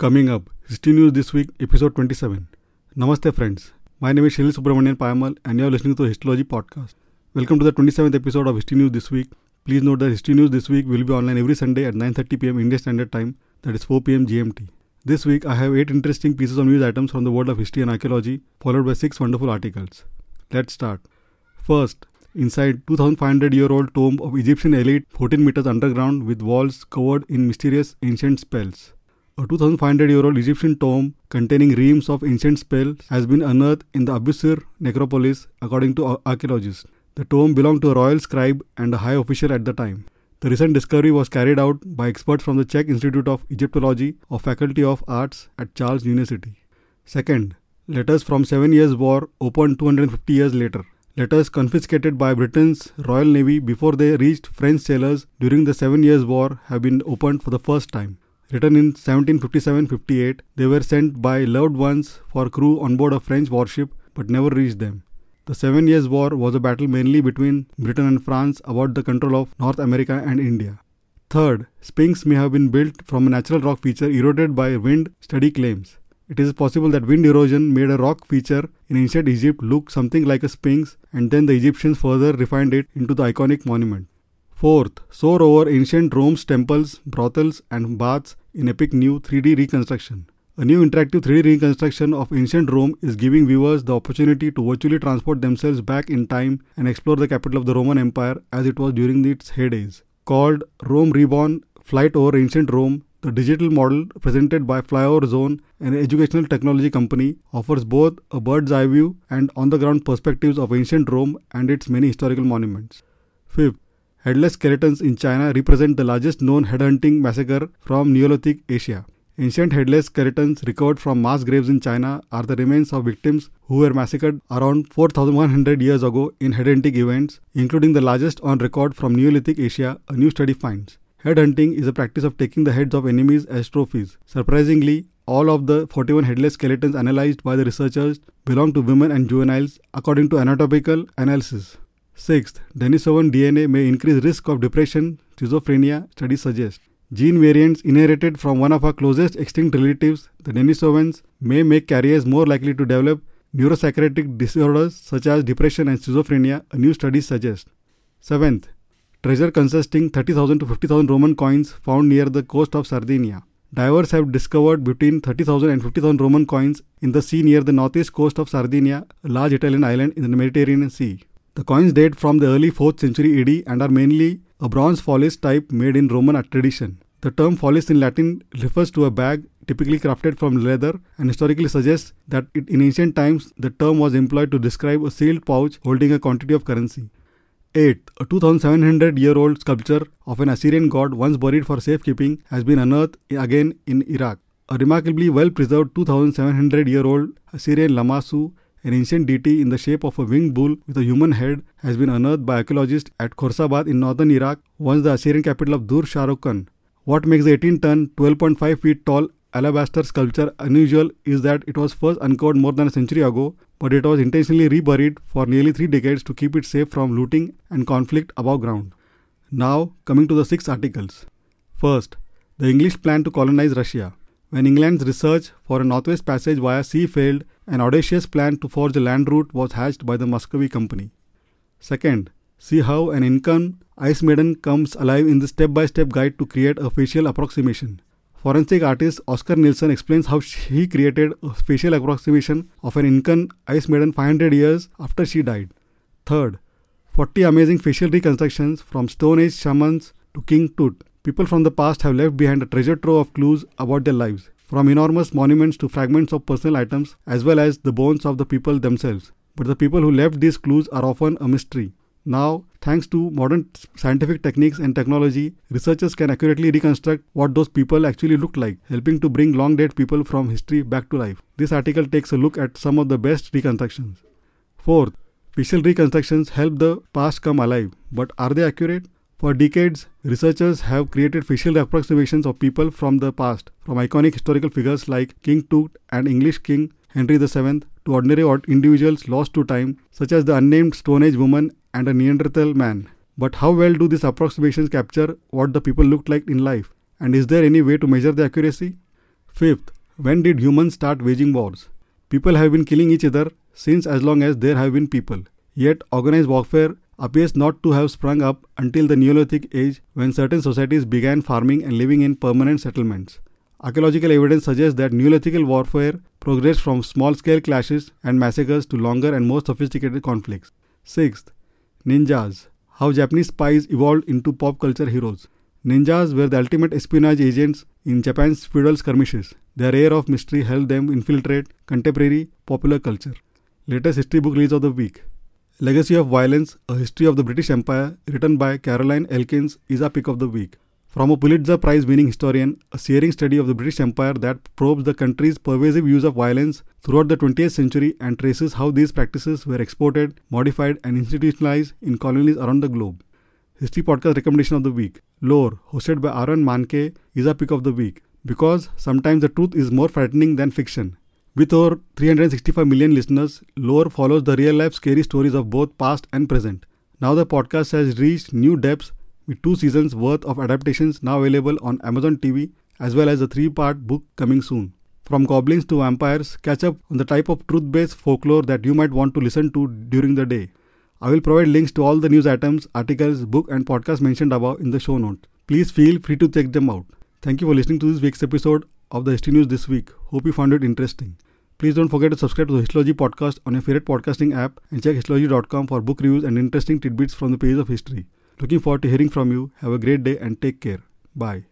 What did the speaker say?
Coming up, History News This Week, Episode 27. Namaste, friends. My name is Shilil Subramanian Payamal, and you are listening to Historylogy Podcast. Welcome to the 27th episode of History News This Week. Please note that History News This Week will be online every Sunday at 9.30 pm Indian Standard Time, that is 4 pm GMT. This week, I have 8 interesting pieces of news items from the world of history and archaeology, followed by 6 wonderful articles. Let's start. First, inside 2500 year old tomb of Egyptian elite 14 meters underground with walls covered in mysterious ancient spells. A 2500 year old Egyptian tomb containing reams of ancient spells has been unearthed in the Abusir necropolis, according to archaeologists. The tomb belonged to a royal scribe and a high official at the time. The recent discovery was carried out by experts from the Czech Institute of Egyptology of Faculty of Arts at Charles University. Second, letters from Seven Years' War opened 250 years later. Letters confiscated by Britain's Royal Navy before they reached French sailors during the Seven Years' War have been opened for the first time. Written in 1757-58, they were sent by loved ones for crew on board a French warship but never reached them. The Seven Years' War was a battle mainly between Britain and France about the control of North America and India. Third, Sphinx may have been built from a natural rock feature eroded by wind, study claims. It is possible that wind erosion made a rock feature in ancient Egypt look something like a sphinx and then the Egyptians further refined it into the iconic monument. Fourth, soar over ancient Rome's temples, brothels, and baths in epic new 3D reconstruction. A new interactive 3D reconstruction of ancient Rome is giving viewers the opportunity to virtually transport themselves back in time and explore the capital of the Roman Empire as it was during its heydays. Called Rome Reborn Flight over Ancient Rome, the digital model presented by Flyover Zone, an educational technology company, offers both a bird's eye view and on the ground perspectives of ancient Rome and its many historical monuments. Fifth, Headless skeletons in China represent the largest known headhunting massacre from Neolithic Asia. Ancient headless skeletons recovered from mass graves in China are the remains of victims who were massacred around 4100 years ago in headhunting events, including the largest on record from Neolithic Asia, a new study finds. Headhunting is a practice of taking the heads of enemies as trophies. Surprisingly, all of the 41 headless skeletons analyzed by the researchers belong to women and juveniles according to anatomical analysis. Sixth, Denisovan DNA may increase risk of depression, schizophrenia, studies suggest. Gene variants inherited from one of our closest extinct relatives, the Denisovans, may make carriers more likely to develop neuropsychiatric disorders such as depression and schizophrenia, a new study suggests. Seventh, treasure consisting 30,000 to 50,000 Roman coins found near the coast of Sardinia. Divers have discovered between 30,000 and 50,000 Roman coins in the sea near the northeast coast of Sardinia, a large Italian island in the Mediterranean Sea. The coins date from the early 4th century AD and are mainly a bronze follis type made in Roman tradition. The term follis in Latin refers to a bag typically crafted from leather and historically suggests that it, in ancient times the term was employed to describe a sealed pouch holding a quantity of currency. 8. A 2700 year old sculpture of an Assyrian god once buried for safekeeping has been unearthed again in Iraq. A remarkably well preserved 2700 year old Assyrian Lamassu an ancient deity in the shape of a winged bull with a human head has been unearthed by archaeologists at Khorsabad in northern Iraq, once the Assyrian capital of Dur Shahrukh What makes the 18 ton, 12.5 feet tall alabaster sculpture unusual is that it was first uncovered more than a century ago, but it was intentionally reburied for nearly three decades to keep it safe from looting and conflict above ground. Now, coming to the six articles. First, the English plan to colonize Russia. When England's research for a northwest passage via sea failed, an audacious plan to forge a land route was hatched by the Muscovy Company. Second, see how an Incan ice maiden comes alive in the step by step guide to create a facial approximation. Forensic artist Oscar Nilsson explains how he created a facial approximation of an Incan ice maiden 500 years after she died. Third, 40 amazing facial reconstructions from Stone Age shamans to King Tut. People from the past have left behind a treasure trove of clues about their lives from enormous monuments to fragments of personal items, as well as the bones of the people themselves. But the people who left these clues are often a mystery. Now, thanks to modern scientific techniques and technology, researchers can accurately reconstruct what those people actually looked like, helping to bring long dead people from history back to life. This article takes a look at some of the best reconstructions. Fourth, facial reconstructions help the past come alive, but are they accurate? For decades, researchers have created facial approximations of people from the past, from iconic historical figures like King Tut and English King Henry VII to ordinary individuals lost to time, such as the unnamed Stone Age woman and a Neanderthal man. But how well do these approximations capture what the people looked like in life? And is there any way to measure the accuracy? Fifth, when did humans start waging wars? People have been killing each other since as long as there have been people. Yet, organized warfare appears not to have sprung up until the Neolithic age when certain societies began farming and living in permanent settlements. Archaeological evidence suggests that Neolithic warfare progressed from small scale clashes and massacres to longer and more sophisticated conflicts. Sixth, ninjas. How Japanese spies evolved into pop culture heroes. Ninjas were the ultimate espionage agents in Japan's feudal skirmishes. Their air of mystery helped them infiltrate contemporary popular culture. Latest history book release of the week. Legacy of Violence, A History of the British Empire, written by Caroline Elkins, is our pick of the week. From a Pulitzer Prize winning historian, a searing study of the British Empire that probes the country's pervasive use of violence throughout the 20th century and traces how these practices were exported, modified, and institutionalized in colonies around the globe. History Podcast Recommendation of the Week Lore, hosted by Aaron Mahnke, is our pick of the week because sometimes the truth is more frightening than fiction. With over 365 million listeners, Lore follows the real life scary stories of both past and present. Now the podcast has reached new depths with two seasons worth of adaptations now available on Amazon TV as well as a three part book coming soon. From goblins to vampires, catch up on the type of truth based folklore that you might want to listen to during the day. I will provide links to all the news items, articles, book, and podcast mentioned above in the show notes. Please feel free to check them out. Thank you for listening to this week's episode of the History News this week. Hope you found it interesting. Please don't forget to subscribe to the Historylogy podcast on your favorite podcasting app and check historylogy.com for book reviews and interesting tidbits from the pages of history. Looking forward to hearing from you. Have a great day and take care. Bye.